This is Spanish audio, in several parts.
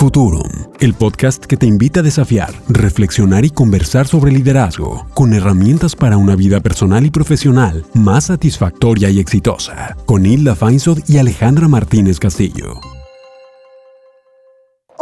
Futurum, el podcast que te invita a desafiar, reflexionar y conversar sobre liderazgo, con herramientas para una vida personal y profesional más satisfactoria y exitosa, con Hilda Feinsod y Alejandra Martínez Castillo.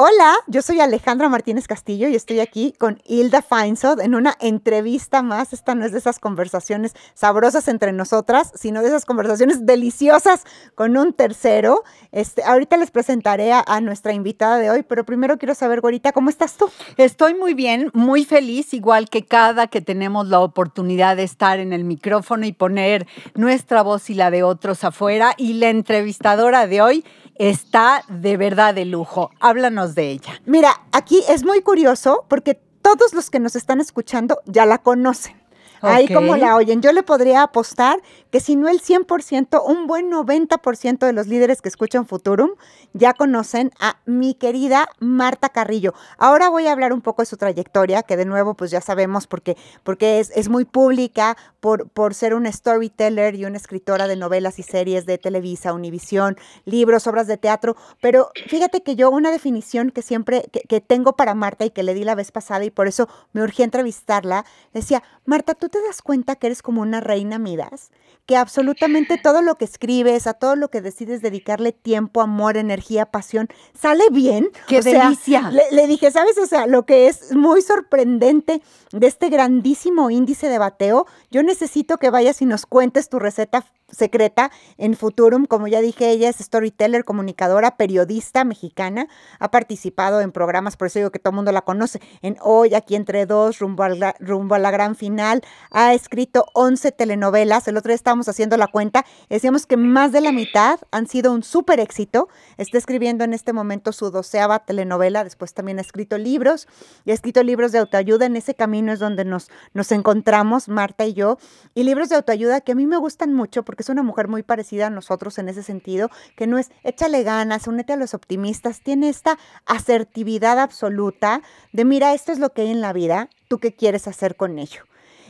Hola, yo soy Alejandra Martínez Castillo y estoy aquí con Hilda Feinsod en una entrevista más. Esta no es de esas conversaciones sabrosas entre nosotras, sino de esas conversaciones deliciosas con un tercero. Este, ahorita les presentaré a, a nuestra invitada de hoy, pero primero quiero saber, Gorita, ¿cómo estás tú? Estoy muy bien, muy feliz, igual que cada que tenemos la oportunidad de estar en el micrófono y poner nuestra voz y la de otros afuera. Y la entrevistadora de hoy está de verdad de lujo. Háblanos de ella. Mira, aquí es muy curioso porque todos los que nos están escuchando ya la conocen. Ahí como la oyen, yo le podría apostar que si no el 100%, un buen 90% de los líderes que escuchan Futurum ya conocen a mi querida Marta Carrillo. Ahora voy a hablar un poco de su trayectoria, que de nuevo pues ya sabemos porque, porque es, es muy pública, por, por ser una storyteller y una escritora de novelas y series de Televisa, Univisión, libros, obras de teatro. Pero fíjate que yo una definición que siempre que, tengo para Marta y que le di la vez pasada y por eso me urgí a entrevistarla, decía, Marta, ¿tú te das cuenta que eres como una reina Midas? Que absolutamente todo lo que escribes, a todo lo que decides dedicarle tiempo, amor, energía, pasión, sale bien. ¡Qué O sea, delicia! le, le dije, ¿sabes? O sea, lo que es muy sorprendente de este grandísimo índice de bateo, yo necesito que vayas y nos cuentes tu receta secreta en Futurum. Como ya dije, ella es storyteller, comunicadora, periodista mexicana. Ha participado en programas, por eso digo que todo el mundo la conoce. En Hoy, aquí entre dos, rumbo a la, rumbo a la gran final. Ha escrito 11 telenovelas. El otro día estábamos haciendo la cuenta. Decíamos que más de la mitad han sido un súper éxito. Está escribiendo en este momento su doceava telenovela. Después también ha escrito libros. Y ha escrito libros de autoayuda. En ese camino es donde nos, nos encontramos, Marta y yo. Y libros de autoayuda que a mí me gustan mucho porque es una mujer muy parecida a nosotros en ese sentido, que no es échale ganas, únete a los optimistas, tiene esta asertividad absoluta de mira, esto es lo que hay en la vida, tú qué quieres hacer con ello.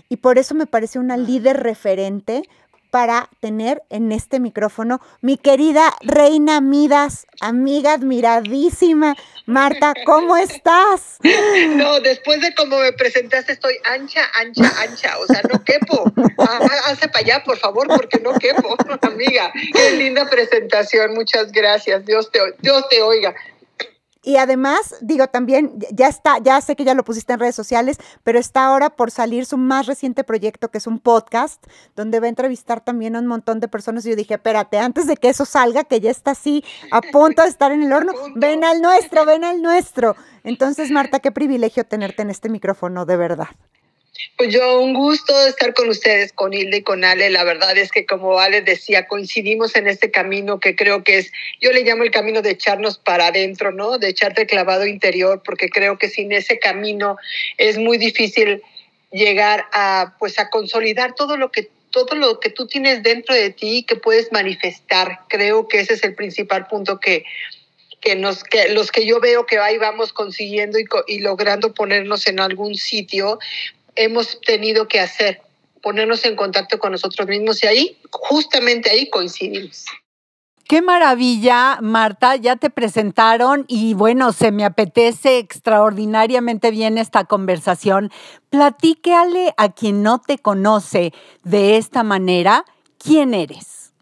Y por eso me parece una líder referente para tener en este micrófono mi querida Reina Midas, amiga admiradísima. Marta, ¿cómo estás? No, después de cómo me presentaste, estoy ancha, ancha, ancha. O sea, no quepo. Hazte para allá, por favor, porque no quepo, amiga. Qué linda presentación. Muchas gracias. Dios te, Dios te oiga. Y además, digo, también ya está, ya sé que ya lo pusiste en redes sociales, pero está ahora por salir su más reciente proyecto, que es un podcast, donde va a entrevistar también a un montón de personas. Y yo dije, espérate, antes de que eso salga, que ya está así a punto de estar en el horno, ven al nuestro, ven al nuestro. Entonces, Marta, qué privilegio tenerte en este micrófono, de verdad. Pues yo, un gusto estar con ustedes, con Hilda y con Ale. La verdad es que, como Ale decía, coincidimos en este camino que creo que es, yo le llamo el camino de echarnos para adentro, ¿no? De echarte clavado interior, porque creo que sin ese camino es muy difícil llegar a, pues, a consolidar todo lo que todo lo que tú tienes dentro de ti que puedes manifestar. Creo que ese es el principal punto que, que, nos, que los que yo veo que ahí vamos consiguiendo y, y logrando ponernos en algún sitio, hemos tenido que hacer, ponernos en contacto con nosotros mismos y ahí, justamente ahí coincidimos. Qué maravilla, Marta, ya te presentaron y bueno, se me apetece extraordinariamente bien esta conversación. Platícale a quien no te conoce de esta manera, ¿quién eres?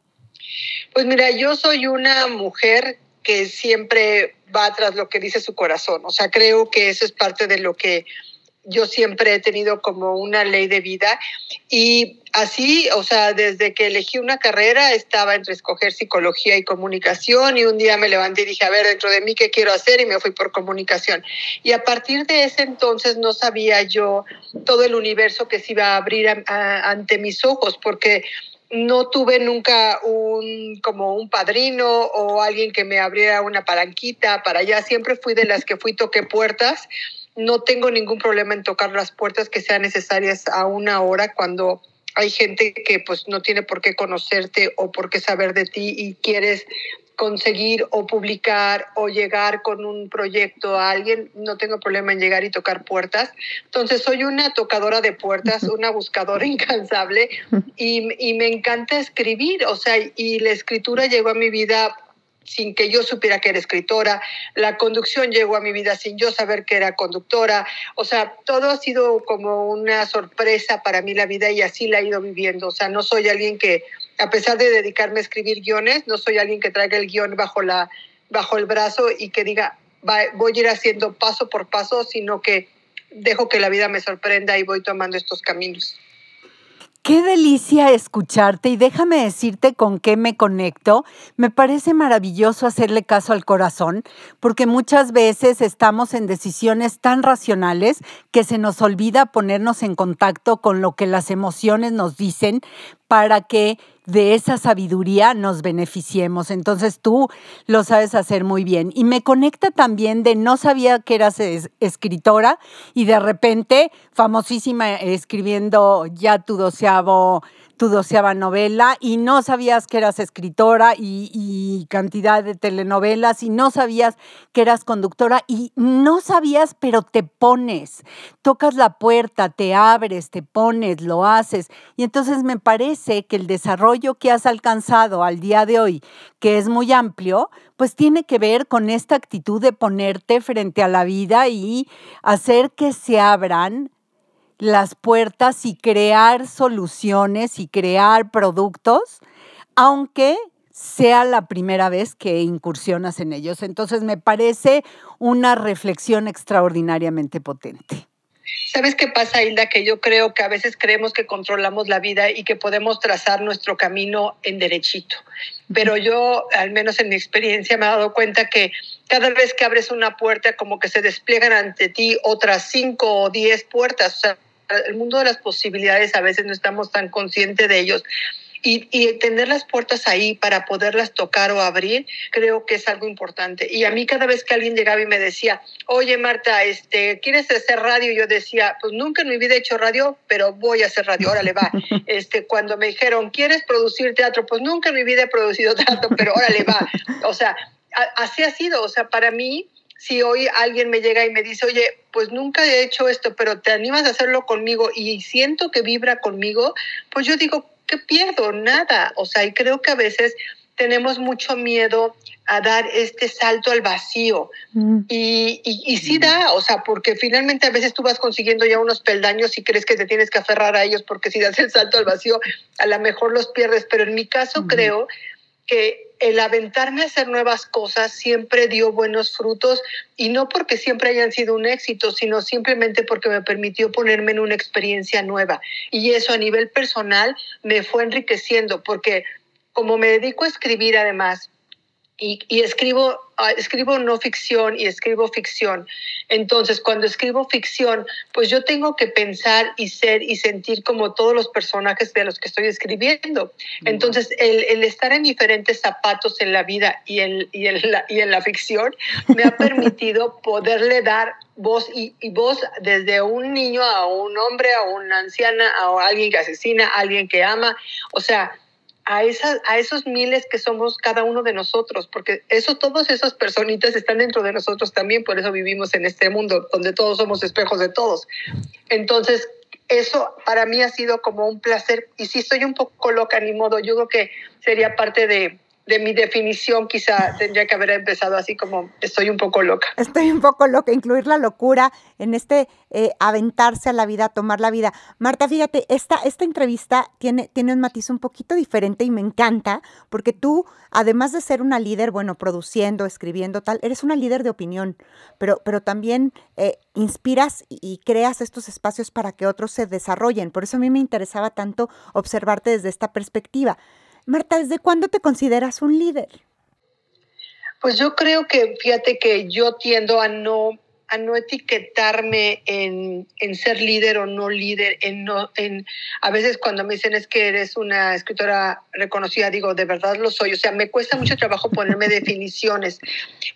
Pues mira, yo soy una mujer que siempre va tras lo que dice su corazón. O sea, creo que eso es parte de lo que yo siempre he tenido como una ley de vida. Y así, o sea, desde que elegí una carrera estaba entre escoger psicología y comunicación y un día me levanté y dije, a ver, dentro de mí, ¿qué quiero hacer? Y me fui por comunicación. Y a partir de ese entonces no sabía yo todo el universo que se iba a abrir ante mis ojos, porque no tuve nunca un como un padrino o alguien que me abriera una palanquita para allá. Siempre fui de las que fui toqué puertas. No tengo ningún problema en tocar las puertas que sean necesarias a una hora cuando hay gente que pues no tiene por qué conocerte o por qué saber de ti y quieres conseguir o publicar o llegar con un proyecto a alguien, no tengo problema en llegar y tocar puertas. Entonces soy una tocadora de puertas, una buscadora incansable y, y me encanta escribir, o sea, y la escritura llegó a mi vida sin que yo supiera que era escritora, la conducción llegó a mi vida sin yo saber que era conductora, o sea, todo ha sido como una sorpresa para mí la vida y así la he ido viviendo, o sea, no soy alguien que, a pesar de dedicarme a escribir guiones, no soy alguien que traiga el guion bajo, la, bajo el brazo y que diga, voy a ir haciendo paso por paso, sino que dejo que la vida me sorprenda y voy tomando estos caminos. Qué delicia escucharte y déjame decirte con qué me conecto. Me parece maravilloso hacerle caso al corazón porque muchas veces estamos en decisiones tan racionales que se nos olvida ponernos en contacto con lo que las emociones nos dicen para que de esa sabiduría nos beneficiemos. Entonces tú lo sabes hacer muy bien. Y me conecta también de no sabía que eras escritora y de repente famosísima escribiendo ya tu doceavo tu doceava novela y no sabías que eras escritora y, y, cantidad de telenovelas y no sabías que eras conductora y no sabías, pero te pones, tocas la puerta, te abres, te pones, lo haces. Y entonces me parece que el desarrollo que has alcanzado al día de hoy, que es muy amplio, pues tiene que ver con esta actitud de ponerte frente a la vida y hacer que se abran las puertas y crear soluciones y crear productos, aunque sea la primera vez que incursionas en ellos. Entonces me parece una reflexión extraordinariamente potente. ¿Sabes qué pasa, Hilda? Que yo creo que a veces creemos que controlamos la vida y que podemos trazar nuestro camino en derechito. Pero yo, al menos en mi experiencia, me he dado cuenta que cada vez que abres una puerta, como que se despliegan ante ti otras cinco o diez puertas. O sea, el mundo de las posibilidades a veces no estamos tan conscientes de ellos. Y, y, tener las puertas ahí para poderlas tocar o abrir, creo que es algo importante. Y a mí cada vez que alguien llegaba y me decía, oye Marta, este, ¿quieres hacer radio? Yo decía, pues nunca en mi vida he hecho radio, pero voy a hacer radio, órale va. Este, cuando me dijeron, ¿quieres producir teatro? Pues nunca en mi vida he producido teatro, pero órale va. O sea, así ha sido. O sea, para mí si hoy alguien me llega y me dice, oye, pues nunca he hecho esto, pero te animas a hacerlo conmigo y siento que vibra conmigo, pues yo digo, ¿qué pierdo? Nada. O sea, y creo que a veces tenemos mucho miedo a dar este salto al vacío. Mm. Y, y, y, sí da, o sea, porque finalmente a veces tú vas consiguiendo ya unos peldaños y crees que te tienes que aferrar a ellos porque si das el salto al vacío, a lo mejor los pierdes. Pero en mi caso creo que el aventarme a hacer nuevas cosas siempre dio buenos frutos y no porque siempre hayan sido un éxito, sino simplemente porque me permitió ponerme en una experiencia nueva. Y eso a nivel personal me fue enriqueciendo porque como me dedico a escribir además, y, y, escribo, ah, escribo no ficción y escribo ficción. Entonces, cuando escribo ficción, pues yo tengo que pensar y ser y sentir como todos los personajes de los que estoy escribiendo. Entonces, el, el estar en diferentes zapatos en la vida y en, y en, la, y en la ficción me ha permitido poderle dar voz y, y, voz desde un niño a un hombre, a una anciana, a alguien que asesina, a alguien que ama. O sea, a, esas, a esos miles que somos cada uno de nosotros, porque eso, todas esas personitas están dentro de nosotros también, por eso vivimos en este mundo donde todos somos espejos de todos. Entonces, eso para mí ha sido como un placer y si estoy un poco loca, ni modo, yo creo que sería parte de, de mi definición quizá tendría que haber empezado así como estoy un poco loca. Estoy un poco loca, incluir la locura en este eh, aventarse a la vida, tomar la vida. Marta, fíjate, esta, esta entrevista tiene, tiene un matiz un poquito diferente y me encanta porque tú, además de ser una líder, bueno, produciendo, escribiendo, tal, eres una líder de opinión, pero, pero también eh, inspiras y creas estos espacios para que otros se desarrollen. Por eso a mí me interesaba tanto observarte desde esta perspectiva. Marta, ¿desde cuándo te consideras un líder? Pues yo creo que, fíjate que yo tiendo a no a no etiquetarme en, en, ser líder o no líder, en no, en, a veces cuando me dicen es que eres una escritora reconocida, digo, de verdad lo soy, o sea, me cuesta mucho trabajo ponerme definiciones,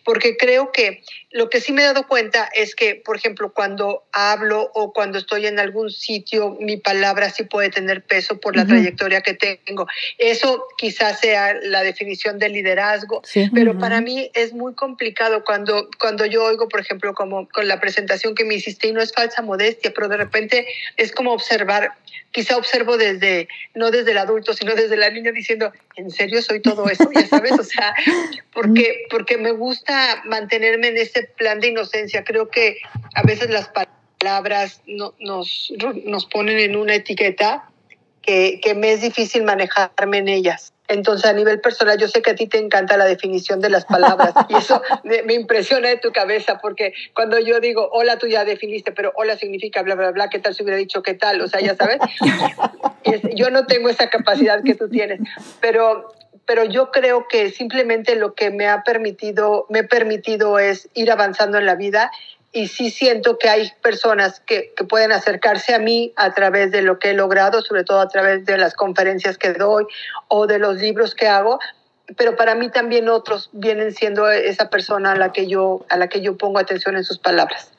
porque creo que lo que sí me he dado cuenta es que, por ejemplo, cuando hablo o cuando estoy en algún sitio, mi palabra sí puede tener peso por la uh -huh. trayectoria que tengo. Eso quizás sea la definición de liderazgo, sí. pero uh -huh. para mí es muy complicado cuando, cuando yo oigo, por ejemplo, como como con la presentación que me hiciste y no es falsa modestia, pero de repente es como observar, quizá observo desde, no desde el adulto, sino desde la niña diciendo, ¿en serio soy todo eso? Ya sabes, o sea, porque, porque me gusta mantenerme en ese plan de inocencia. Creo que a veces las palabras no, nos, nos ponen en una etiqueta que, que me es difícil manejarme en ellas. Entonces, a nivel personal, yo sé que a ti te encanta la definición de las palabras y eso me, impresiona de tu cabeza porque cuando yo digo, hola, tú ya definiste, pero hola significa bla, bla, bla, ¿qué tal si hubiera dicho qué tal? O sea, ya sabes, yo no tengo esa capacidad que tú tienes, pero, pero yo creo que simplemente lo que me ha permitido, me he permitido es ir avanzando en la vida y sí siento que hay personas que, que, pueden acercarse a mí a través de lo que he logrado, sobre todo a través de las conferencias que doy o de los libros que hago, pero para mí también otros vienen siendo esa persona a la que yo, a la que yo pongo atención en sus palabras.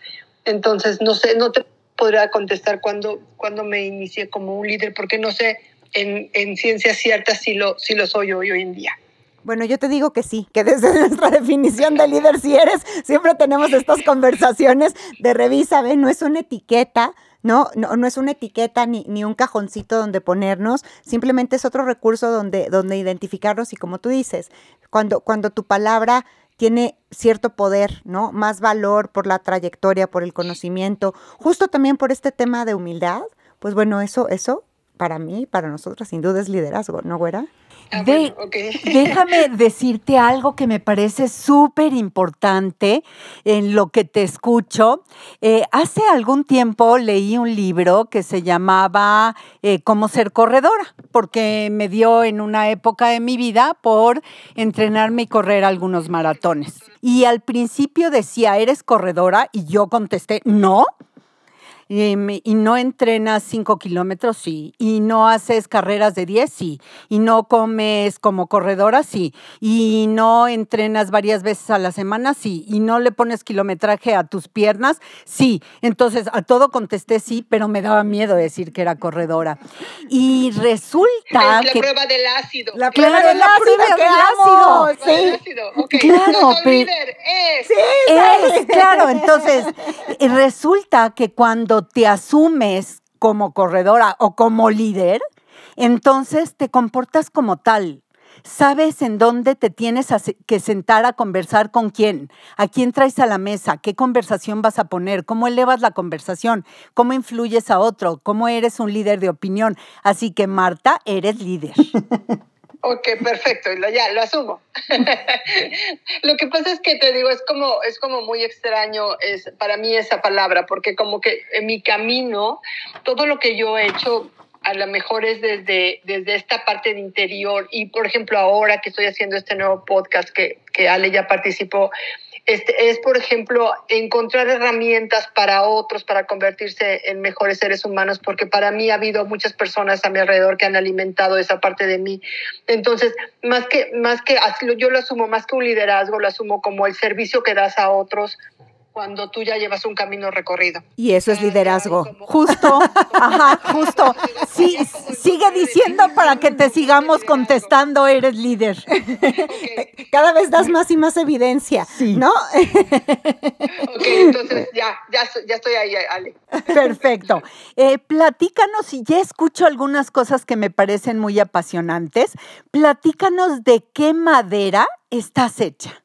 Entonces, no sé, no te podría contestar cuando, cuando me inicié como un líder, porque no sé en, en ciencia cierta si lo, si lo soy hoy, hoy en día. Bueno, yo te digo que sí, que desde nuestra definición de líder si eres, siempre tenemos estas conversaciones de revisa, ¿ven? No es una etiqueta, ¿no? No, no es una etiqueta ni, ni, un cajoncito donde ponernos, simplemente es otro recurso donde, donde identificarnos y como tú dices, cuando, cuando tu palabra tiene cierto poder, ¿no? Más valor por la trayectoria, por el conocimiento, justo también por este tema de humildad, pues bueno, eso, eso para mí, para nosotros, sin duda es liderazgo, ¿no, güera? Ah, déjame decirte algo que me parece súper importante en lo que te escucho. Eh, hace algún tiempo leí un libro que se llamaba eh, Cómo ser corredora, porque me dio en una época de mi vida por entrenarme y correr algunos maratones. Y al principio decía, ¿eres corredora? Y yo contesté, no. Y, no entrenas 5 kilómetros, sí, y no haces carreras de 10, sí, y no comes como corredora, sí, y no entrenas varias veces a la semana, sí, y no le pones kilometraje a tus piernas, sí. Entonces, a todo contesté sí, pero me daba miedo decir que era corredora. Y resulta es la prueba del ácido. La prueba del ácido, ácido. Sí. Claro, pero, es. Sí, es, claro. Entonces, resulta que cuando te asumes como corredora o como líder, entonces te comportas como tal. Sabes en dónde te tienes que sentar a conversar con quién, a quién traes a la mesa, qué conversación vas a poner, cómo elevas la conversación, cómo influyes a otro, cómo eres un líder de opinión. Así que Marta, eres líder. Ok, perfecto, ya lo asumo. lo que pasa es que te digo, es como, es como muy extraño es, para mí esa palabra, porque como que en mi camino, todo lo que yo he hecho a lo mejor es desde, desde esta parte de interior y por ejemplo ahora que estoy haciendo este nuevo podcast que, que Ale ya participó, este, es, por ejemplo, encontrar herramientas para otros para convertirse en mejores seres humanos, porque para mí ha habido muchas personas a mi alrededor que han alimentado esa parte de mí. Entonces, más que, más que yo lo asumo más que un liderazgo, lo asumo como el servicio que das a otros cuando tú ya llevas un camino recorrido. Y eso es ah, liderazgo. Justo, ajá, justo. Sí, sigue diciendo para que te sigamos contestando, eres líder. Cada vez das más y más evidencia, ¿no? ok, entonces ya, ya, ya estoy ahí, Ale. Perfecto. Eh, platícanos, y ya escucho algunas cosas que me parecen muy apasionantes, platícanos de qué madera estás hecha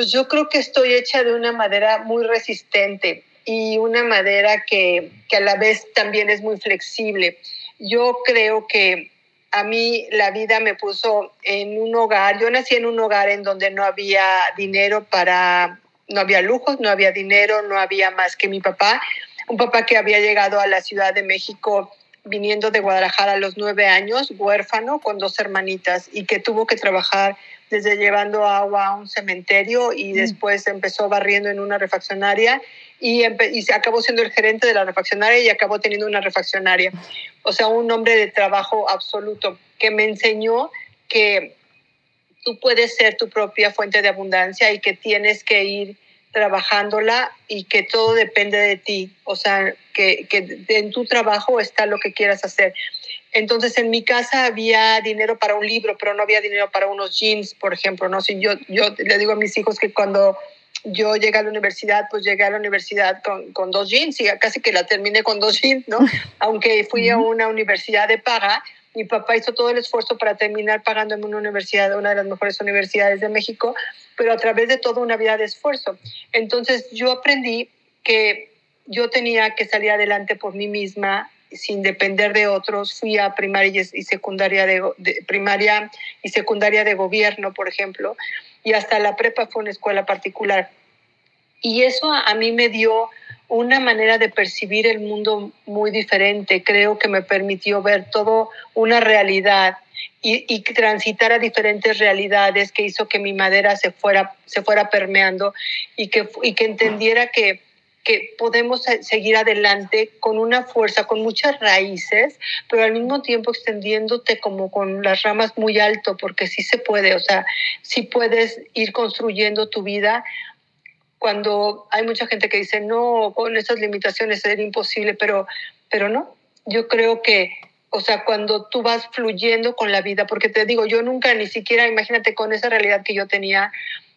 pues yo creo que estoy hecha de una madera muy resistente y una madera que, que a la vez también es muy flexible. Yo creo que a mí la vida me puso en un hogar, yo nací en un hogar en donde no había dinero para, no había lujos, no había dinero, no había más que mi papá, un papá que había llegado a la Ciudad de México viniendo de Guadalajara a los nueve años, huérfano, con dos hermanitas, y que tuvo que trabajar desde llevando agua a un cementerio y mm. después empezó barriendo en una refaccionaria y, y se acabó siendo el gerente de la refaccionaria y acabó teniendo una refaccionaria. O sea, un hombre de trabajo absoluto que me enseñó que tú puedes ser tu propia fuente de abundancia y que tienes que ir trabajándola y que todo depende de ti. O sea, que, que en tu trabajo está lo que quieras hacer. Entonces en mi casa había dinero para un libro, pero no había dinero para unos jeans, por ejemplo, ¿no? Si yo, yo le digo a mis hijos que cuando yo llegué a la universidad, pues llegué a la universidad con, con dos jeans y casi que la terminé con dos jeans, ¿no? Aunque fui a una universidad de paga, mi papá hizo todo el esfuerzo para terminar pagándome una universidad, una de las mejores universidades de México, pero a través de toda una vida de esfuerzo. Entonces yo aprendí que yo tenía que salir adelante por mí misma sin depender de otros. Fui a primaria y secundaria de, primaria y secundaria de gobierno, por ejemplo, y hasta la prepa fue una escuela particular. Y eso a, mí me dio una manera de percibir el mundo muy diferente. Creo que me permitió ver todo una realidad y, y, transitar a diferentes realidades que hizo que mi madera se fuera, se fuera permeando y que, y que entendiera que, que podemos seguir adelante con una fuerza, con muchas raíces, pero al mismo tiempo extendiéndote como con las ramas muy alto, porque sí se puede, o sea, sí puedes ir construyendo tu vida. Cuando hay mucha gente que dice, no, con estas limitaciones es imposible, pero, pero no, yo creo que, o sea, cuando tú vas fluyendo con la vida, porque te digo, yo nunca ni siquiera, imagínate con esa realidad que yo tenía,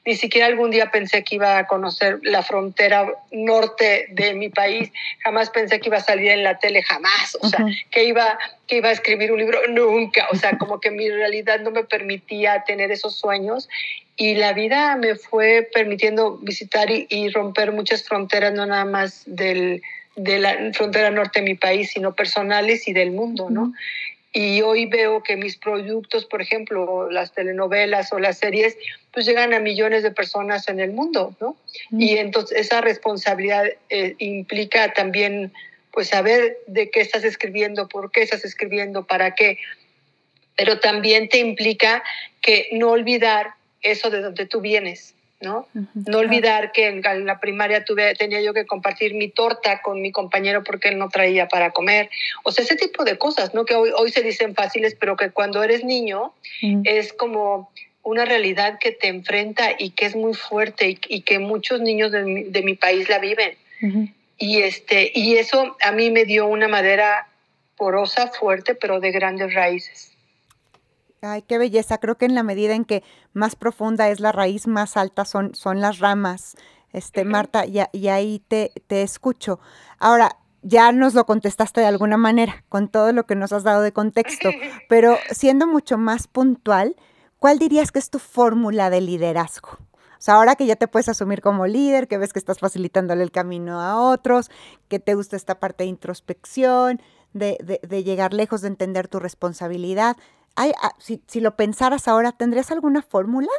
ni siquiera algún día pensé que iba a conocer la frontera norte de mi país, jamás pensé que iba a salir en la tele, jamás, o sea, que, iba, que iba a escribir un libro, nunca, o sea, como que mi realidad no me permitía tener esos sueños. Y la vida me fue permitiendo visitar y, romper muchas fronteras, no nada más del, de la frontera norte de mi país, sino personales y del mundo, ¿no? Y hoy veo que mis productos, por ejemplo, las telenovelas o las series, pues llegan a millones de personas en el mundo, ¿no? Y entonces esa responsabilidad eh, implica también, pues, saber de qué estás escribiendo, por qué estás escribiendo, para qué. Pero también te implica que no olvidar eso de donde tú vienes, ¿no? No olvidar que en la primaria tuve, tenía yo que compartir mi torta con mi compañero porque él no traía para comer. O sea, ese tipo de cosas, ¿no? Que hoy, hoy se dicen fáciles, pero que cuando eres niño es como una realidad que te enfrenta y que es muy fuerte y, que muchos niños de mi, de mi país la viven. Y, este, y eso a mí me dio una madera porosa, fuerte, pero de grandes raíces. Ay, qué belleza. Creo que en la medida en que más profunda es la raíz, más altas son, son las ramas. Este, Marta, y, y ahí te, te escucho. Ahora, ya nos lo contestaste de alguna manera, con todo lo que nos has dado de contexto, pero siendo mucho más puntual, ¿cuál dirías que es tu fórmula de liderazgo? O sea, ahora que ya te puedes asumir como líder, que ves que estás facilitándole el camino a otros, que te gusta esta parte de introspección, de, de, de llegar lejos, de entender tu responsabilidad, Ah, si, si lo pensaras ahora, ¿tendrías alguna fórmula?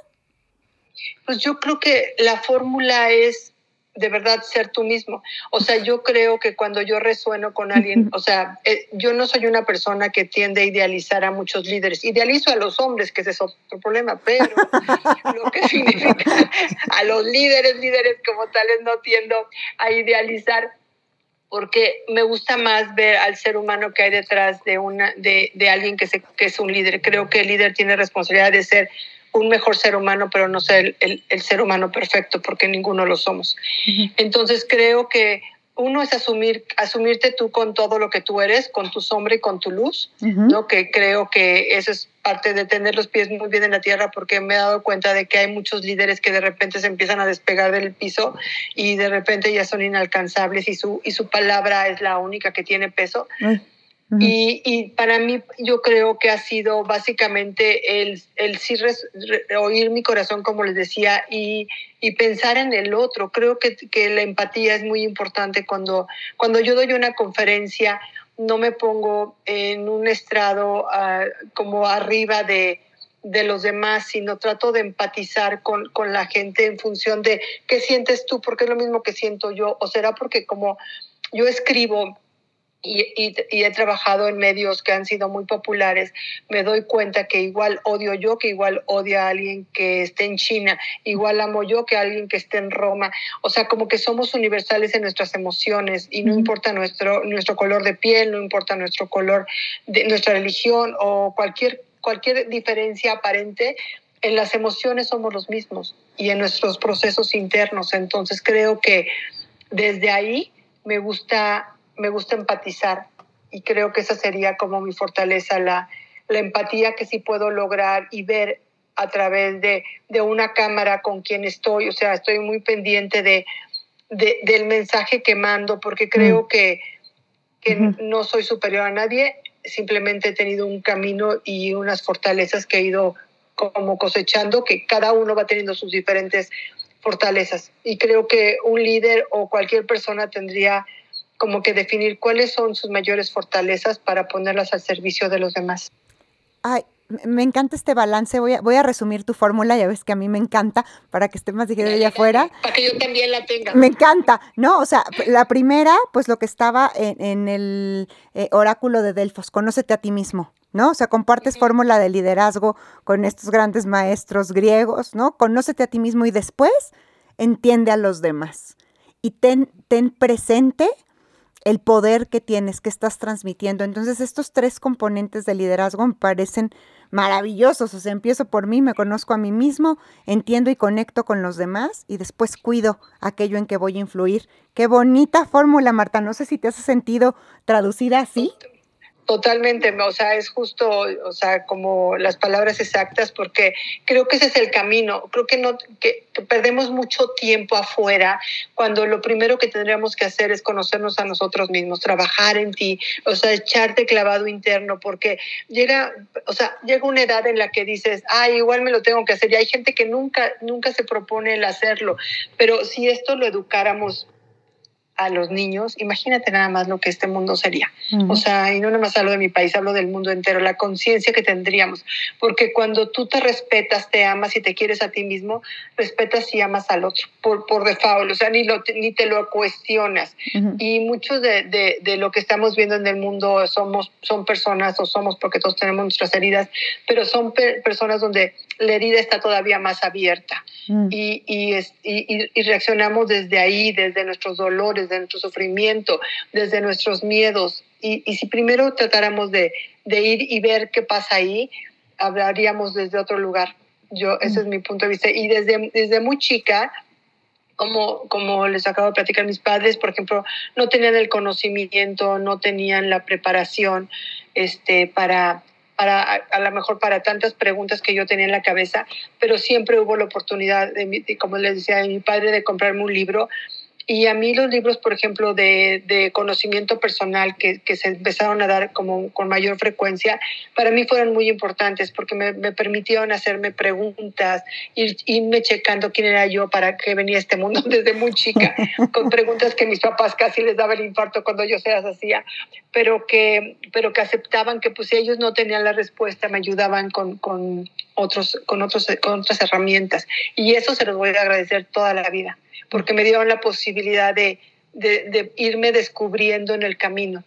Pues yo creo que la fórmula es de verdad ser tú mismo. O sea, yo creo que cuando yo resueno con alguien, o sea, eh, yo no soy una persona que tiende a idealizar a muchos líderes. Idealizo a los hombres, que ese es otro problema, pero lo que significa a los líderes, líderes como tales, no tiendo a idealizar porque me gusta más ver al ser humano que hay detrás de, una, de, de alguien que, se, que es un líder. Creo que el líder tiene responsabilidad de ser un mejor ser humano, pero no ser el, el, ser humano perfecto, porque ninguno lo somos. Entonces creo que uno es asumir, asumirte tú con todo lo que tú eres, con tu sombra y con tu luz, ¿no? Que creo que eso es parte de tener los pies muy bien en la tierra, porque me he dado cuenta de que hay muchos líderes que de repente se empiezan a despegar del piso y de repente ya son inalcanzables y su, y su palabra es la única que tiene peso y, y, para mí yo creo que ha sido básicamente el, el sí oír mi corazón, como les decía, y, y pensar en el otro. Creo que, que, la empatía es muy importante cuando, cuando yo doy una conferencia, no me pongo en un estrado uh, como arriba de, de los demás, sino trato de empatizar con, con la gente en función de qué sientes tú, porque es lo mismo que siento yo, o será porque como yo escribo y, he trabajado en medios que han sido muy populares, me doy cuenta que igual odio yo que igual odia a alguien que esté en China, igual amo yo que a alguien que esté en Roma. O sea, como que somos universales en nuestras emociones y no importa nuestro, nuestro color de piel, no importa nuestro color de nuestra religión o cualquier, cualquier diferencia aparente, en las emociones somos los mismos y en nuestros procesos internos. Entonces creo que desde ahí me gusta me gusta empatizar y creo que esa sería como mi fortaleza, la, la empatía que sí puedo lograr y ver a través de, de una cámara con quien estoy, o sea, estoy muy pendiente de, de del mensaje que mando porque creo mm. que, que no soy superior a nadie, simplemente he tenido un camino y unas fortalezas que he ido como cosechando, que cada uno va teniendo sus diferentes fortalezas. Y creo que un líder o cualquier persona tendría como que definir cuáles son sus mayores fortalezas para ponerlas al servicio de los demás. Ay, me encanta este balance. Voy a, voy a resumir tu fórmula, ya ves que a mí me encanta, para que esté más de allá afuera. Para que yo también la tenga. Me encanta, ¿no? O sea, la primera, pues lo que estaba en, el eh, oráculo de Delfos, conócete a ti mismo. ¿no? O sea, compartes fórmula de liderazgo con estos grandes maestros griegos, ¿no? Conócete a ti mismo y después entiende a los demás. Y ten, ten presente el poder que tienes, que estás transmitiendo. Entonces, estos tres componentes de liderazgo me parecen maravillosos. O sea, empiezo por mí, me conozco a mí mismo, entiendo y conecto con los demás y después cuido aquello en que voy a influir. Qué bonita fórmula, Marta. No sé si te has sentido traducida así. Totalmente, o sea, es justo, o sea, como las palabras exactas, porque creo que ese es el camino. Creo que no que, perdemos mucho tiempo afuera cuando lo primero que tendríamos que hacer es conocernos a nosotros mismos, trabajar en ti, o sea, echarte clavado interno, porque llega, o sea, llega una edad en la que dices, ah, igual me lo tengo que hacer. Y hay gente que nunca, nunca se propone el hacerlo, pero si esto lo educáramos a los niños, imagínate nada más lo que este mundo sería. O sea, y no nada más hablo de mi país, hablo del mundo entero, la conciencia que tendríamos. Porque cuando tú te respetas, te amas y te quieres a ti mismo, respetas y amas al otro por, por default, o sea, ni, lo, ni te lo cuestionas. Y mucho de, de, de, lo que estamos viendo en el mundo somos, son personas, o somos porque todos tenemos nuestras heridas, pero son personas donde la herida está todavía más abierta. Mm. Y, y, y, y reaccionamos desde ahí, desde nuestros dolores desde nuestro sufrimiento, desde nuestros miedos. Y, si primero tratáramos de, de, ir y ver qué pasa ahí, hablaríamos desde otro lugar. Yo, ese es mi punto de vista. Y desde, desde muy chica, como, como les acabo de platicar mis padres, por ejemplo, no tenían el conocimiento, no tenían la preparación este, para, para a, lo mejor para tantas preguntas que yo tenía en la cabeza, pero siempre hubo la oportunidad, de, como les decía, de mi padre de comprarme un libro y a mí los libros, por ejemplo, de, de conocimiento personal que, que, se empezaron a dar como con mayor frecuencia, para mí fueron muy importantes porque me, me permitieron hacerme preguntas, ir, irme checando quién era yo, para qué venía este mundo desde muy chica, con preguntas que mis papás casi les daba el infarto cuando yo se las hacía, pero que, pero que aceptaban que pues si ellos no tenían la respuesta, me ayudaban con, con, otros, con, otros, con otras herramientas. Y eso se los voy a agradecer toda la vida porque me dieron la posibilidad de, de, irme descubriendo en el camino.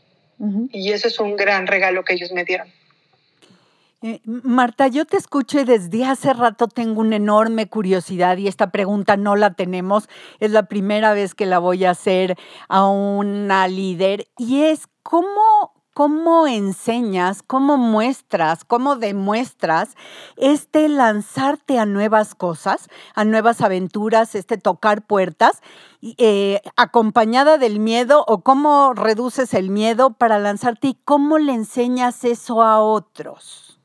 Y eso es un gran regalo que ellos me dieron. Eh, Marta, yo te escucho y desde hace rato tengo una enorme curiosidad y esta pregunta no la tenemos. Es la primera vez que la voy a hacer a una líder y es cómo, cómo enseñas, cómo muestras, cómo demuestras este lanzarte a nuevas cosas, a nuevas aventuras, este tocar puertas, eh, acompañada del miedo o cómo reduces el miedo para lanzarte y cómo le enseñas eso a otros.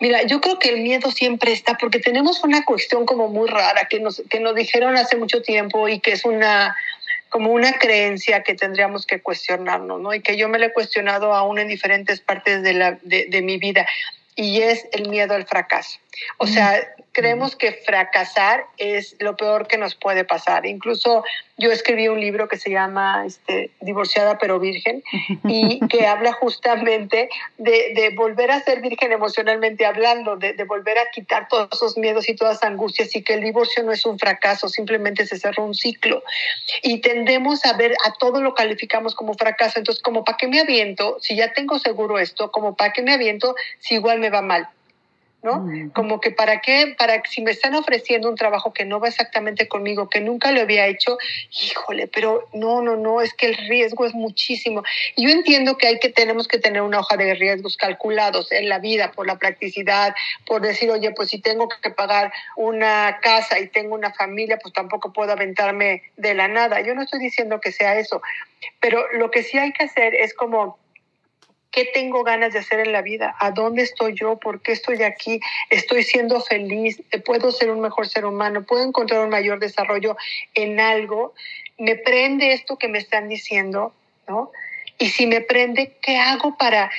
Mira, yo creo que el miedo siempre está porque tenemos una cuestión como muy rara que nos, que nos dijeron hace mucho tiempo y que es una, como una creencia que tendríamos que cuestionarnos, ¿no? Y que yo me la he cuestionado aún en diferentes partes de, la, de, de mi vida, y es el miedo al fracaso. O sea, creemos que fracasar es lo peor que nos puede pasar. Incluso yo escribí un libro que se llama este, Divorciada pero Virgen y que habla justamente de, de, volver a ser virgen emocionalmente hablando, de, de, volver a quitar todos esos miedos y todas las angustias y que el divorcio no es un fracaso, simplemente se cerró un ciclo. Y tendemos a ver, a todo lo calificamos como fracaso. Entonces, como para qué me aviento, si ya tengo seguro esto, como para qué me aviento si igual me va mal. ¿No? Como que para qué, para si me están ofreciendo un trabajo que no va exactamente conmigo, que nunca lo había hecho, híjole, pero no, no, no, es que el riesgo es muchísimo. Y yo entiendo que hay que, tenemos que tener una hoja de riesgos calculados en la vida por la practicidad, por decir, oye, pues si tengo que pagar una casa y tengo una familia, pues tampoco puedo aventarme de la nada. Yo no estoy diciendo que sea eso, pero lo que sí hay que hacer es como ¿Qué tengo ganas de hacer en la vida? ¿A dónde estoy yo? ¿Por qué estoy aquí? ¿Estoy siendo feliz? ¿Puedo ser un mejor ser humano? ¿Puedo encontrar un mayor desarrollo en algo? ¿Me prende esto que me están diciendo? ¿No? Y si me prende, ¿qué hago para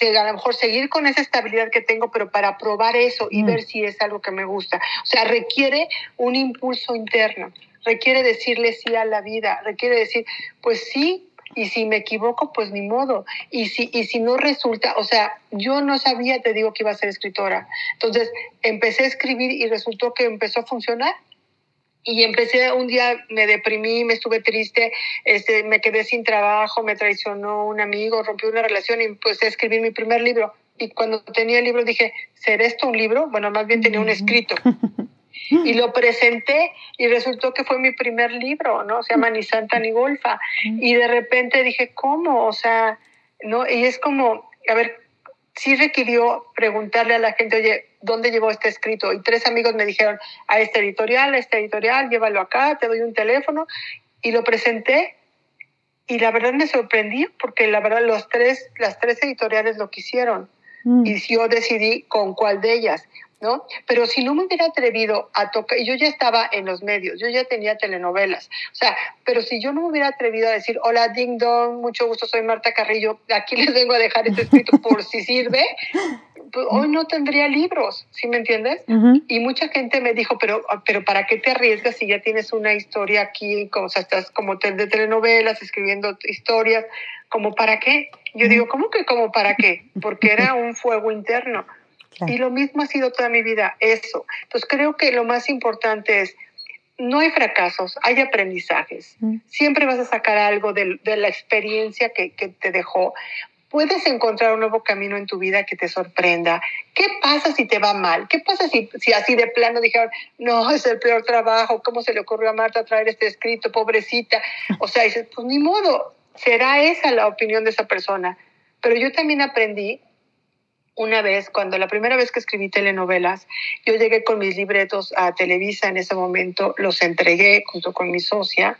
a lo mejor seguir con esa estabilidad que tengo, pero para probar eso y mm. ver si es algo que me gusta. O sea, requiere un impulso interno, requiere decirle sí a la vida, requiere decir, pues sí, y si me equivoco, pues ni modo. Y si, y si no resulta, o sea, yo no sabía, te digo que iba a ser escritora. Entonces empecé a escribir y resultó que empezó a funcionar. Y empecé un día me deprimí me estuve triste este me quedé sin trabajo me traicionó un amigo rompí una relación y empecé a escribir mi primer libro. Y cuando tenía el libro dije será esto un libro bueno más bien tenía un escrito y lo presenté y resultó que fue mi primer libro no se llama ni santa ni golfa y de repente dije cómo o sea no y es como a ver sí requirió preguntarle a la gente, oye, ¿dónde llevó este escrito? Y tres amigos me dijeron, a este editorial, a este editorial, llévalo acá, te doy un teléfono. Y lo presenté y la verdad me sorprendí porque la verdad los tres, las tres editoriales lo quisieron. Mm. Y yo decidí con cuál de ellas. ¿No? Pero si no me hubiera atrevido a tocar, yo ya estaba en los medios, yo ya tenía telenovelas, o sea, pero si yo no me hubiera atrevido a decir, hola, ding dong, mucho gusto, soy Marta Carrillo, aquí les vengo a dejar este escrito por si sirve, pues hoy no tendría libros, ¿sí me entiendes? Y mucha gente me dijo, pero, pero ¿para qué te arriesgas si ya tienes una historia aquí, o sea, estás como de telenovelas, escribiendo historias, como para qué? Yo digo, ¿cómo que como para qué? Porque era un fuego interno. Y lo mismo ha sido toda mi vida, eso. Entonces creo que lo más importante es, no hay fracasos, hay aprendizajes. Mm. Siempre vas a sacar algo de, la experiencia que, te dejó. Puedes encontrar un nuevo camino en tu vida que te sorprenda. ¿Qué pasa si te va mal? ¿Qué pasa si, si así de plano dijeron, no, es el peor trabajo, ¿cómo se le ocurrió a Marta traer este escrito, pobrecita? O sea, dices, pues ni modo, será esa la opinión de esa persona. Pero yo también aprendí una vez, cuando la primera vez que escribí telenovelas, yo llegué con mis libretos a Televisa en ese momento, los entregué junto con mi socia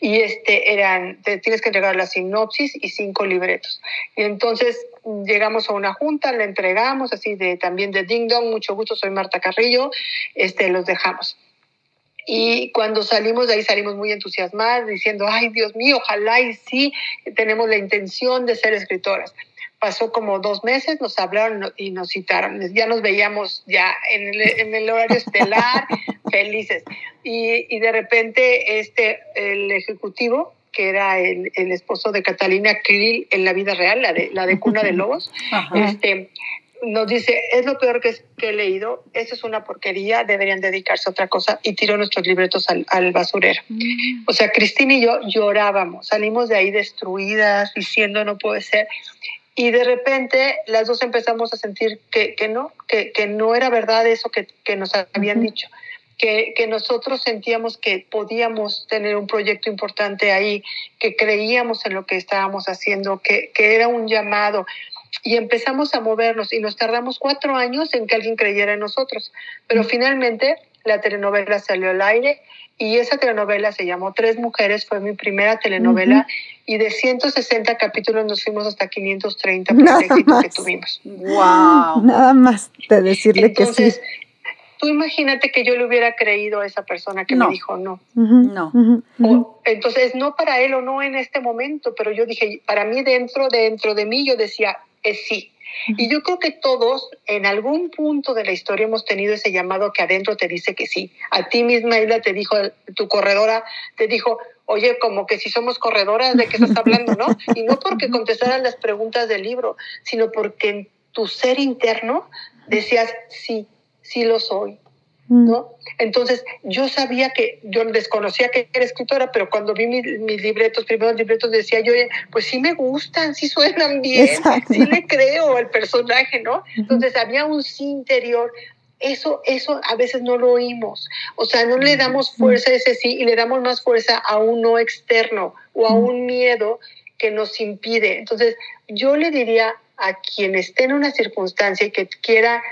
y este eran, tienes que entregar la sinopsis y cinco libretos. Y entonces llegamos a una junta, le entregamos así de también de Ding Dong, mucho gusto, soy Marta Carrillo, este, los dejamos. Y cuando salimos de ahí salimos muy entusiasmadas diciendo, ay Dios mío, ojalá y sí tenemos la intención de ser escritoras pasó como dos meses, nos hablaron y nos citaron. Ya nos veíamos ya en el, en el horario estelar, felices. Y, y, de repente este, el ejecutivo, que era el, el, esposo de Catalina Krill en la vida real, la de, la de Cuna de Lobos, este, nos dice, es lo peor que, que, he leído, eso es una porquería, deberían dedicarse a otra cosa, y tiró nuestros libretos al, al basurero. Mm. O sea, Cristina y yo llorábamos, salimos de ahí destruidas, diciendo, no puede ser. Y de repente las dos empezamos a sentir que, que no, que, que, no era verdad eso que, que nos habían dicho, que, que, nosotros sentíamos que podíamos tener un proyecto importante ahí, que creíamos en lo que estábamos haciendo, que, que era un llamado. Y empezamos a movernos y nos tardamos cuatro años en que alguien creyera en nosotros. Pero finalmente la telenovela salió al aire y esa telenovela se llamó Tres Mujeres, fue mi primera telenovela y de 160 capítulos nos fuimos hasta 530 por el éxito que tuvimos. ¡Wow! Nada más de decirle que sí. Tú imagínate que yo le hubiera creído a esa persona que me dijo no. No. entonces, no para él o no en este momento, pero yo dije, para mí dentro, dentro de mí, yo decía, es sí. Y yo creo que todos en algún punto de la historia hemos tenido ese llamado que adentro te dice que sí. A ti misma, Isla, te dijo, tu corredora te dijo, oye, como que si somos corredoras, ¿de qué estás hablando, no? Y no porque contestaran las preguntas del libro, sino porque en tu ser interno decías, sí, sí lo soy, mm. ¿no? Entonces, yo sabía que, yo desconocía que era escritora, pero cuando vi mis, libretos, primeros libretos, decía yo, pues sí me gustan, sí suenan bien, sí le creo al personaje, ¿no? Entonces, había un sí interior eso, eso a veces no lo oímos. O sea, no le damos fuerza a ese sí y le damos más fuerza a un no externo o a un miedo que nos impide. Entonces, yo le diría a quien esté en una circunstancia y que quiera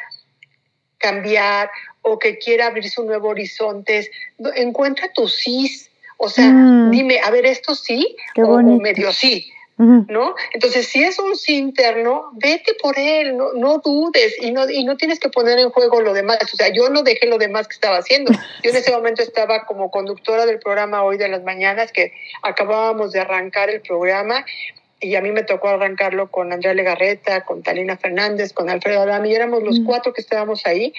cambiar o que quiera abrirse un nuevo horizonte, encuentra tu sí. O sea, mm. dime, a ver, esto sí o, medio sí. ¿No? Entonces, si es un sí interno, vete por él, no, no dudes y no, y no tienes que poner en juego lo demás. O sea, yo no dejé lo demás que estaba haciendo. Yo en ese momento estaba como conductora del programa Hoy de las Mañanas, que acabábamos de arrancar el programa y a mí me tocó arrancarlo con Andrea Legarreta, con Talina Fernández, con Alfredo Adami, y éramos los cuatro que estábamos ahí.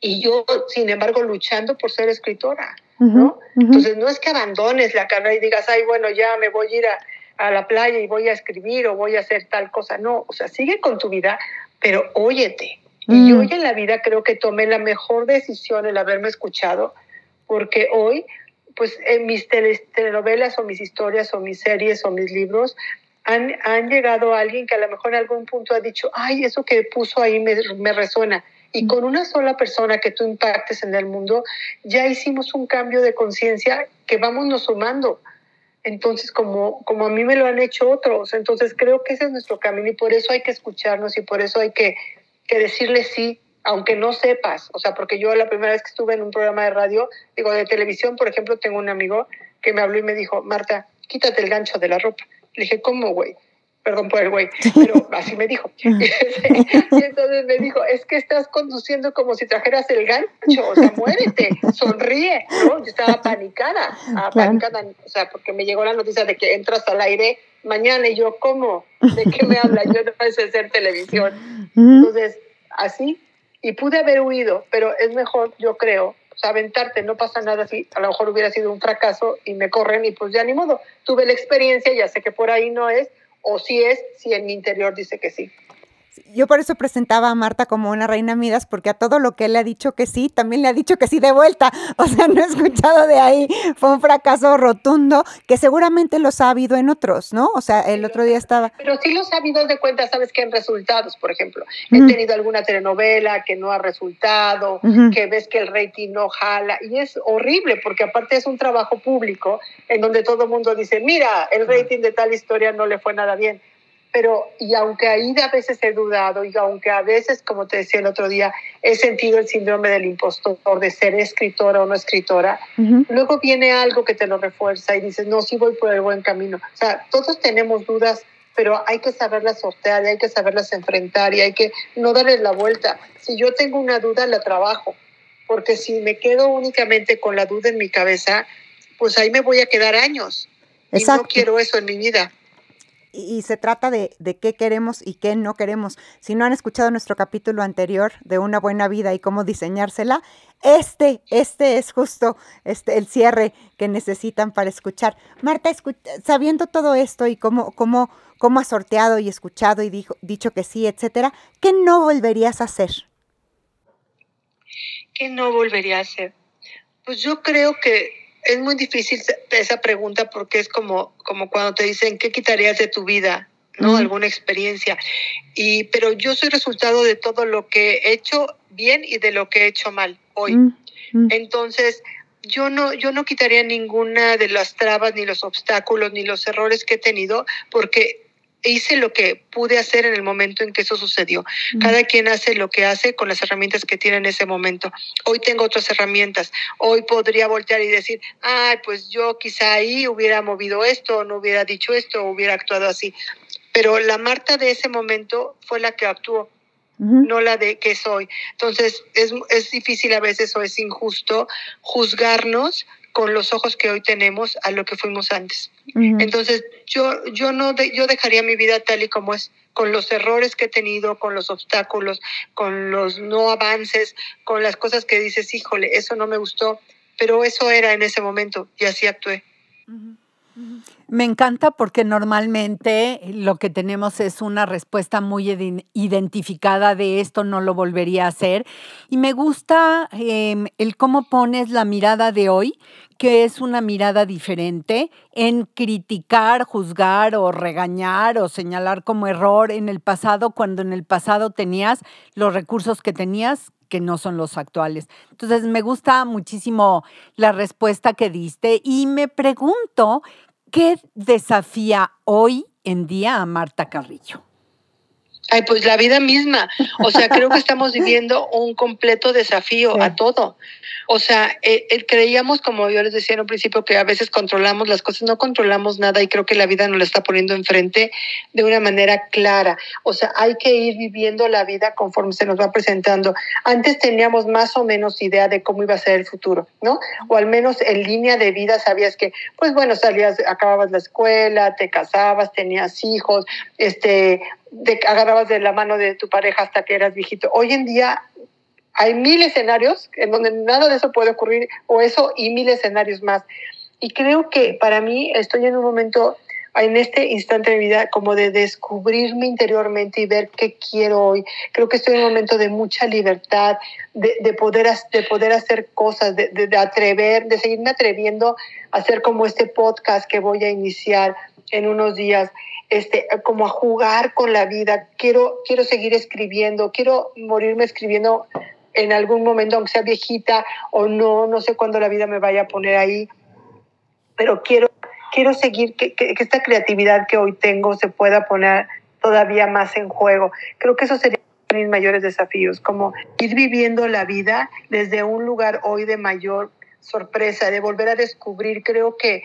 Y yo, sin embargo, luchando por ser escritora, ¿no? Entonces, no es que abandones la carrera y digas, ay, bueno, ya me voy a ir a, a la playa y voy a escribir o voy a hacer tal cosa. No, o sea, sigue con tu vida, pero óyete. Y hoy en la vida creo que tomé la mejor decisión el haberme escuchado, porque hoy, pues en mis telenovelas o mis historias o mis series o mis libros, han, han, llegado a alguien que a lo mejor en algún punto ha dicho, ay, eso que puso ahí me, me resuena. Y con una sola persona que tú impactes en el mundo, ya hicimos un cambio de conciencia que vamos nos sumando entonces como, como a mí me lo han hecho otros. Entonces creo que ese es nuestro camino y por eso hay que escucharnos y por eso hay que, que decirle sí, aunque no sepas. O sea, porque yo la primera vez que estuve en un programa de radio, digo, de televisión, por ejemplo, tengo un amigo que me habló y me dijo, Marta, quítate el gancho de la ropa. Le dije, ¿cómo, güey? Perdón por el güey, pero así me dijo. Y entonces me dijo, es que estás conduciendo como si trajeras el gancho, o sea, muévete, sonríe, ¿no? Yo estaba panicada, apanicada, o sea, porque me llegó la noticia de que entras al aire mañana y yo, ¿cómo? ¿De qué me habla? Yo no sé hacer televisión. Entonces, así, y pude haber huido, pero es mejor, yo creo, o sea, aventarte, no pasa nada si a lo mejor hubiera sido un fracaso y me corren y pues ya ni modo. Tuve la experiencia, ya sé que por ahí no es, o si es, si en mi interior dice que sí. Yo por eso presentaba a Marta como una reina Midas, porque a todo lo que él le ha dicho que sí, también le ha dicho que sí de vuelta. O sea, no he escuchado de ahí. Fue un fracaso rotundo que seguramente los ha habido en otros, ¿no? O sea, el otro día estaba. Pero sí los ha habido de cuenta, sabes que en resultados, por ejemplo. He tenido alguna telenovela que no ha resultado, que ves que el rating no jala. Y es horrible, porque aparte es un trabajo público en donde todo el mundo dice: mira, el rating de tal historia no le fue nada bien pero y aunque ahí a veces he dudado y aunque a veces, como te decía el otro día, he sentido el síndrome del impostor de ser escritora o no escritora, luego viene algo que te lo refuerza y dices, no, sí voy por el buen camino. O sea, todos tenemos dudas, pero hay que saberlas sortear y hay que saberlas enfrentar y hay que no darles la vuelta. Si yo tengo una duda, la trabajo, porque si me quedo únicamente con la duda en mi cabeza, pues ahí me voy a quedar años. Y no quiero eso en mi vida y, se trata de, de, qué queremos y qué no queremos. Si no han escuchado nuestro capítulo anterior de una buena vida y cómo diseñársela, este, este es justo este, el cierre que necesitan para escuchar. Marta, sabiendo todo esto y cómo, cómo, cómo has sorteado y escuchado y dijo, dicho que sí, etcétera, ¿qué no volverías a hacer? ¿Qué no volvería a hacer? Pues yo creo que es muy difícil esa pregunta porque es como, como cuando te dicen, ¿qué quitarías de tu vida? ¿no? Alguna experiencia. Y, pero yo soy resultado de todo lo que he hecho bien y de lo que he hecho mal hoy. Entonces, yo no, yo no quitaría ninguna de las trabas, ni los obstáculos, ni los errores que he tenido, porque hice lo que pude hacer en el momento en que eso sucedió. Cada quien hace lo que hace con las herramientas que tiene en ese momento. Hoy tengo otras herramientas. Hoy podría voltear y decir, ah, pues yo quizá ahí hubiera movido esto, no hubiera dicho esto, hubiera actuado así. Pero la Marta de ese momento fue la que actuó, no la de que soy. Entonces, es, es difícil a veces o es injusto juzgarnos con los ojos que hoy tenemos a lo que fuimos antes. Entonces, yo, yo, no yo dejaría mi vida tal y como es, con los errores que he tenido, con los obstáculos, con los no avances, con las cosas que dices, híjole, eso no me gustó, pero eso era en ese momento y así actué. Me encanta porque normalmente lo que tenemos es una respuesta muy identificada de esto no lo volvería a hacer. Y me gusta em, el cómo pones la mirada de hoy, que es una mirada diferente en criticar, juzgar o regañar o señalar como error en el pasado, cuando en el pasado tenías los recursos que tenías que no son los actuales. Entonces, me gusta muchísimo la respuesta que diste y me pregunto ¿Qué desafía hoy en día a Marta Carrillo? Ay, pues la vida misma. O sea, creo que estamos viviendo un completo desafío a todo. O sea, eh, eh, creíamos, como yo les decía en un principio, que a veces controlamos las cosas, no controlamos nada y creo que la vida nos lo está poniendo enfrente de una manera clara. O sea, hay que ir viviendo la vida conforme se nos va presentando. Antes teníamos más o menos idea de cómo iba a ser el futuro, ¿no? O al menos en línea de vida sabías que, pues bueno, salías, acababas la escuela, te casabas, tenías hijos, este, te agarrabas de la mano de tu pareja hasta que eras viejito. Hoy en día hay mil escenarios en donde nada de eso puede ocurrir, o eso y mil escenarios más. Y creo que para mí estoy en un momento, en este instante de mi vida, como de descubrirme interiormente y ver qué quiero hoy. Creo que estoy en un momento de mucha libertad, de, de poder, de poder hacer cosas, de, de, de atrever, de seguirme atreviendo a hacer como este podcast que voy a iniciar en unos días este, como a jugar con la vida. Quiero, quiero seguir escribiendo, quiero morirme escribiendo en algún momento, aunque sea viejita o no, no sé cuándo la vida me vaya a poner ahí, pero quiero, quiero seguir, que, esta creatividad que hoy tengo se pueda poner todavía más en juego. Creo que eso sería mis mayores desafíos, como ir viviendo la vida desde un lugar hoy de mayor sorpresa, de volver a descubrir. Creo que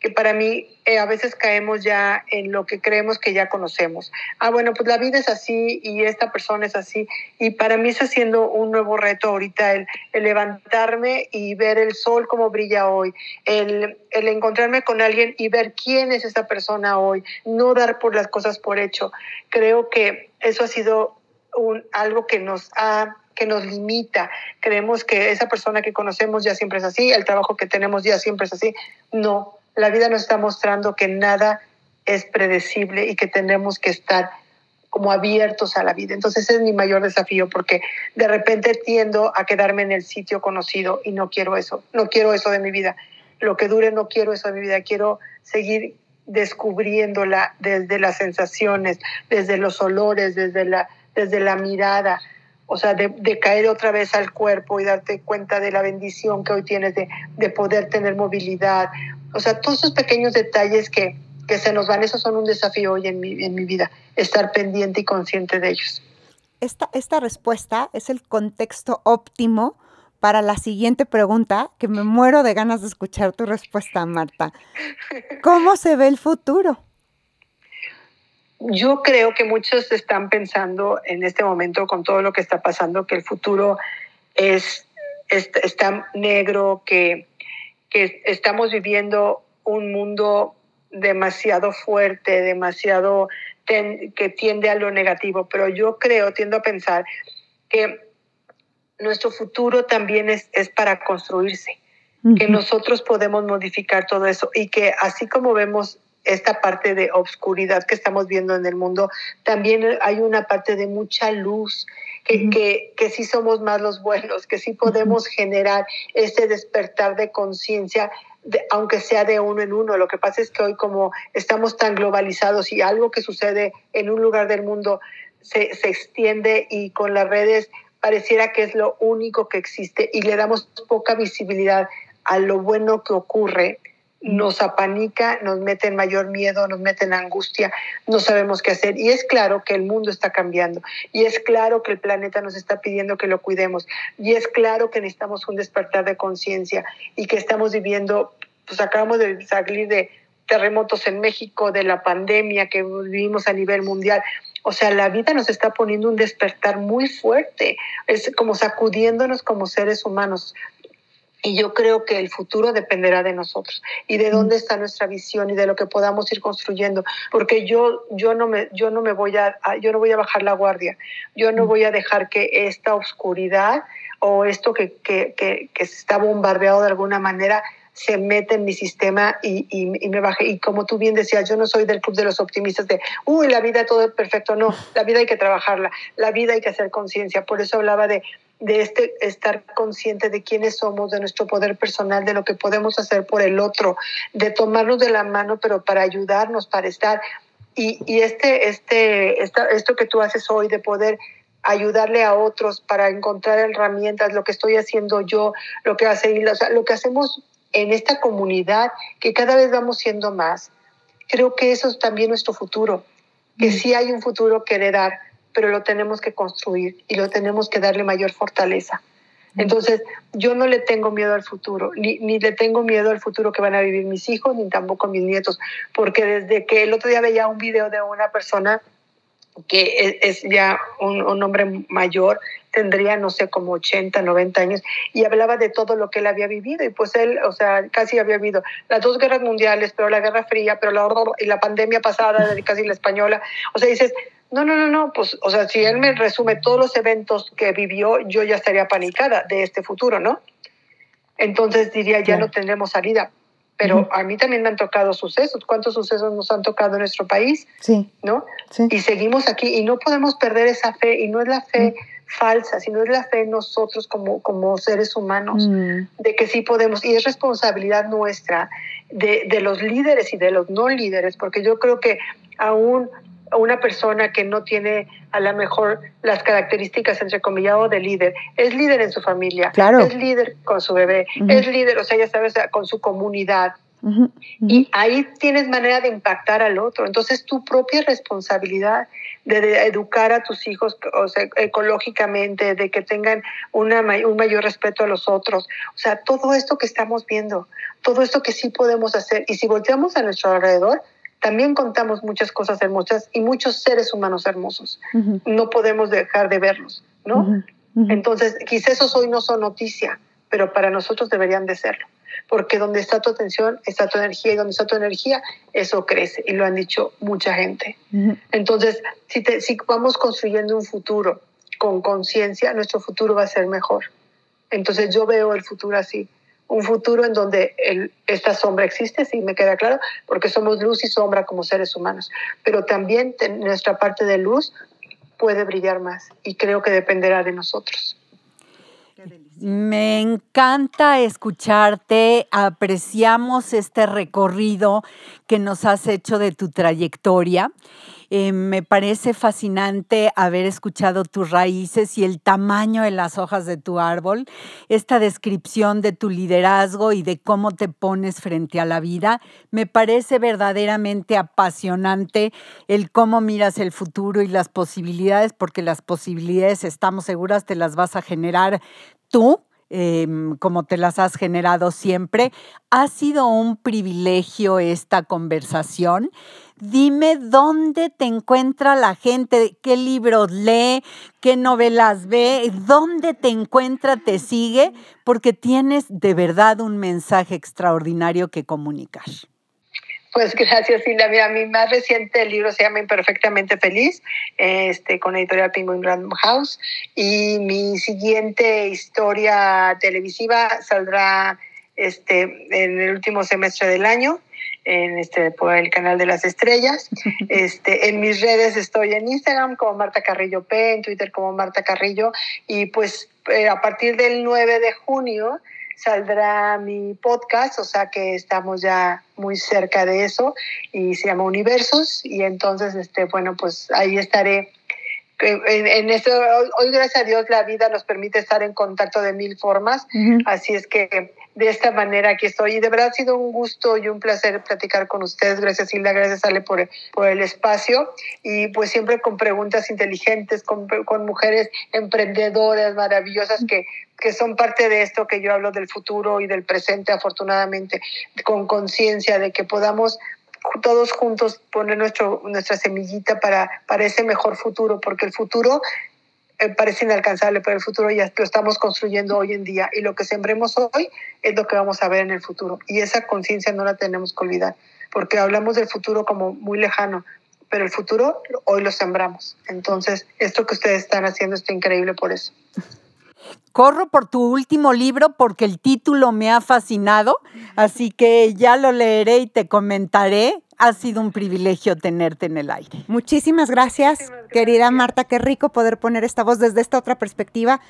que para mí eh, a veces caemos ya en lo que creemos que ya conocemos. Ah, bueno, pues la vida es así y esta persona es así. Y para mí está siendo un nuevo reto ahorita el, el levantarme y ver el sol como brilla hoy, el, el, encontrarme con alguien y ver quién es esa persona hoy, no dar por las cosas por hecho. Creo que eso ha sido un, algo que nos ha que nos limita. Creemos que esa persona que conocemos ya siempre es así, el trabajo que tenemos ya siempre es así. No, la vida nos está mostrando que nada es predecible y que tenemos que estar como abiertos a la vida. Entonces ese es mi mayor desafío porque de repente tiendo a quedarme en el sitio conocido y no quiero eso, no quiero eso de mi vida. Lo que dure no quiero eso de mi vida, quiero seguir descubriéndola desde las sensaciones, desde los olores, desde la, desde la mirada, o sea, de, de, caer otra vez al cuerpo y darte cuenta de la bendición que hoy tienes de, de poder tener movilidad. O sea, todos esos pequeños detalles que, que se nos van, esos son un desafío hoy en mi, en mi vida, estar pendiente y consciente de ellos. Esta, esta respuesta es el contexto óptimo para la siguiente pregunta, que me muero de ganas de escuchar tu respuesta, Marta. ¿Cómo se ve el futuro? yo creo que muchos están pensando en este momento con todo lo que está pasando que el futuro es, es está negro, que, que estamos viviendo un mundo demasiado fuerte, demasiado ten, que tiende a lo negativo, pero yo creo, tiendo a pensar que nuestro futuro también es, es para construirse, uh -huh. que nosotros podemos modificar todo eso y que así como vemos esta parte de obscuridad que estamos viendo en el mundo, también hay una parte de mucha luz, que, uh -huh. que, que sí somos más los buenos, que sí podemos uh -huh. generar ese despertar de conciencia, aunque sea de uno en uno. Lo que pasa es que hoy como estamos tan globalizados y algo que sucede en un lugar del mundo se, se extiende y con las redes pareciera que es lo único que existe y le damos poca visibilidad a lo bueno que ocurre, nos apanica, nos mete en mayor miedo, nos mete en angustia, no sabemos qué hacer. Y es claro que el mundo está cambiando, y es claro que el planeta nos está pidiendo que lo cuidemos, y es claro que necesitamos un despertar de conciencia y que estamos viviendo, pues acabamos de salir de terremotos en México, de la pandemia que vivimos a nivel mundial. O sea, la vida nos está poniendo un despertar muy fuerte, es como sacudiéndonos como seres humanos. Y yo creo que el futuro dependerá de nosotros y de dónde está nuestra visión y de lo que podamos ir construyendo, porque yo yo no me yo no me voy a yo no voy a bajar la guardia. Yo no voy a dejar que esta oscuridad o esto que que que, que está bombardeado de alguna manera se mete en mi sistema y, y, y, me baje. Y como tú bien decías, yo no soy del club de los optimistas de, uy, la vida todo es perfecto. No, la vida hay que trabajarla, la vida hay que hacer conciencia. Por eso hablaba de, de este, estar consciente de quiénes somos, de nuestro poder personal, de lo que podemos hacer por el otro, de tomarnos de la mano, pero para ayudarnos, para estar. Y, y este, este, esta, esto que tú haces hoy de poder ayudarle a otros para encontrar herramientas, lo que estoy haciendo yo, lo que hace o sea, lo que hacemos en esta comunidad, que cada vez vamos siendo más, creo que eso es también nuestro futuro, que sí hay un futuro que heredar, pero lo tenemos que construir y lo tenemos que darle mayor fortaleza. Entonces, yo no le tengo miedo al futuro, ni, ni, le tengo miedo al futuro que van a vivir mis hijos, ni tampoco mis nietos, porque desde que el otro día veía un video de una persona que es, ya un, un, hombre mayor, tendría, no sé, como 80, 90 años, y hablaba de todo lo que él había vivido, y pues él, o sea, casi había vivido las dos guerras mundiales, pero la Guerra Fría, pero la, y la pandemia pasada, casi la española, o sea, dices, no, no, no, no, pues, o sea, si él me resume todos los eventos que vivió, yo ya estaría panicada de este futuro, ¿no? Entonces diría, ya no tendremos salida. Pero a mí también me han tocado sucesos. ¿Cuántos sucesos nos han tocado en nuestro país? Sí. ¿No? Sí. Y seguimos aquí y no podemos perder esa fe. Y no es la fe falsa, sino es la fe en nosotros como, como seres humanos, mm. de que sí podemos. Y es responsabilidad nuestra, de, de los líderes y de los no líderes, porque yo creo que aún una persona que no tiene a lo mejor las características entre comillas de líder, es líder en su familia, claro. es líder con su bebé, uh -huh. es líder, o sea, ya sabes, con su comunidad. Uh -huh. Y ahí tienes manera de impactar al otro. Entonces, tu propia responsabilidad de, de educar a tus hijos o sea, ecológicamente, de que tengan una, un mayor respeto a los otros. O sea, todo esto que estamos viendo, todo esto que sí podemos hacer. Y si volteamos a nuestro alrededor, también contamos muchas cosas hermosas y muchos seres humanos hermosos. Uh -huh. No podemos dejar de verlos, ¿no? Uh -huh. Uh -huh. Entonces, quizás esos hoy no son noticia, pero para nosotros deberían de serlo. Porque donde está tu atención, está tu energía, y donde está tu energía, eso crece. Y lo han dicho mucha gente. Entonces, si, te, si vamos construyendo un futuro con conciencia, nuestro futuro va a ser mejor. Entonces, yo veo el futuro así un futuro en donde esta sombra existe, sí me queda claro, porque somos luz y sombra como seres humanos, pero también nuestra parte de luz puede brillar más y creo que dependerá de nosotros. Me encanta escucharte, apreciamos este recorrido que nos has hecho de tu trayectoria. Eh, me parece fascinante haber escuchado tus raíces y el tamaño de las hojas de tu árbol, esta descripción de tu liderazgo y de cómo te pones frente a la vida. Me parece verdaderamente apasionante el cómo miras el futuro y las posibilidades, porque las posibilidades, estamos seguras, te las vas a generar tú eh, como te las has generado siempre. Ha sido un privilegio esta conversación. Dime dónde te encuentra la gente, qué libros lee, qué novelas ve, dónde te encuentra, te sigue, porque tienes de verdad un mensaje extraordinario que comunicar. Pues gracias, Silvia. Mi más reciente libro se llama Imperfectamente Feliz, este, con editorial Penguin Random House. Y mi siguiente historia televisiva saldrá este, en el último semestre del año, en este, por el canal de las estrellas. Este, en mis redes estoy en Instagram como Marta Carrillo P, en Twitter como Marta Carrillo. Y pues eh, a partir del 9 de junio saldrá mi podcast, o sea que estamos ya muy cerca de eso y se llama Universos y entonces, este, bueno, pues ahí estaré. En, en esto, hoy, gracias a Dios, la vida nos permite estar en contacto de mil formas, uh -huh. así es que de esta manera aquí estoy. Y de verdad ha sido un gusto y un placer platicar con ustedes. Gracias, Hilda, gracias, Ale, por, por el espacio. Y pues siempre con preguntas inteligentes, con, con mujeres emprendedoras maravillosas que que son parte de esto que yo hablo del futuro y del presente, afortunadamente, con conciencia de que podamos todos juntos poner nuestra semillita para, para ese mejor futuro, porque el futuro parece inalcanzable, pero el futuro ya lo estamos construyendo hoy en día y lo que sembremos hoy es lo que vamos a ver en el futuro. Y esa conciencia no la tenemos que olvidar, porque hablamos del futuro como muy lejano, pero el futuro hoy lo sembramos. Entonces, esto que ustedes están haciendo está increíble por eso. Corro por tu último libro porque el título me ha fascinado, así que ya lo leeré y te comentaré. Ha sido un privilegio tenerte en el aire. Muchísimas gracias, Muchísimas gracias. querida Marta. Qué rico poder poner esta voz desde esta otra perspectiva.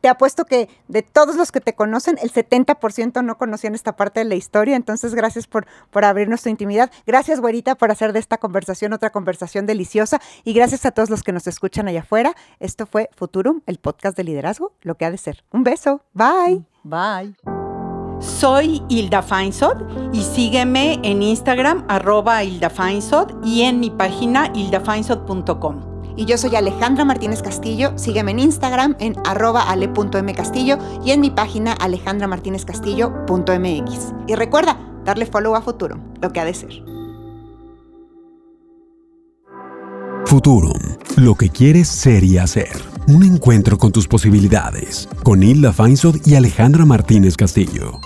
Te apuesto que de todos los que te conocen, el 70% no conocían esta parte de la historia. Entonces, gracias por, por abrirnos tu intimidad. Gracias, güerita, por hacer de esta conversación otra conversación deliciosa. Y gracias a todos los que nos escuchan allá afuera. Esto fue Futurum, el podcast de liderazgo, lo que ha de ser. Un beso. Bye. Bye. Soy Hilda Feinsod y sígueme en Instagram arroba Hilda Feinsod y en mi página hildafeinsod.com. Y yo soy Alejandra Martínez Castillo. Sígueme en Instagram en arroba ale.mcastillo y en mi página alejandramartinezcastillo.mx. Y recuerda, darle follow a Futurum, lo que ha de ser. Futurum, lo que quieres ser y hacer. Un encuentro con tus posibilidades. Con Hilda Feinsod y Alejandra Martínez Castillo.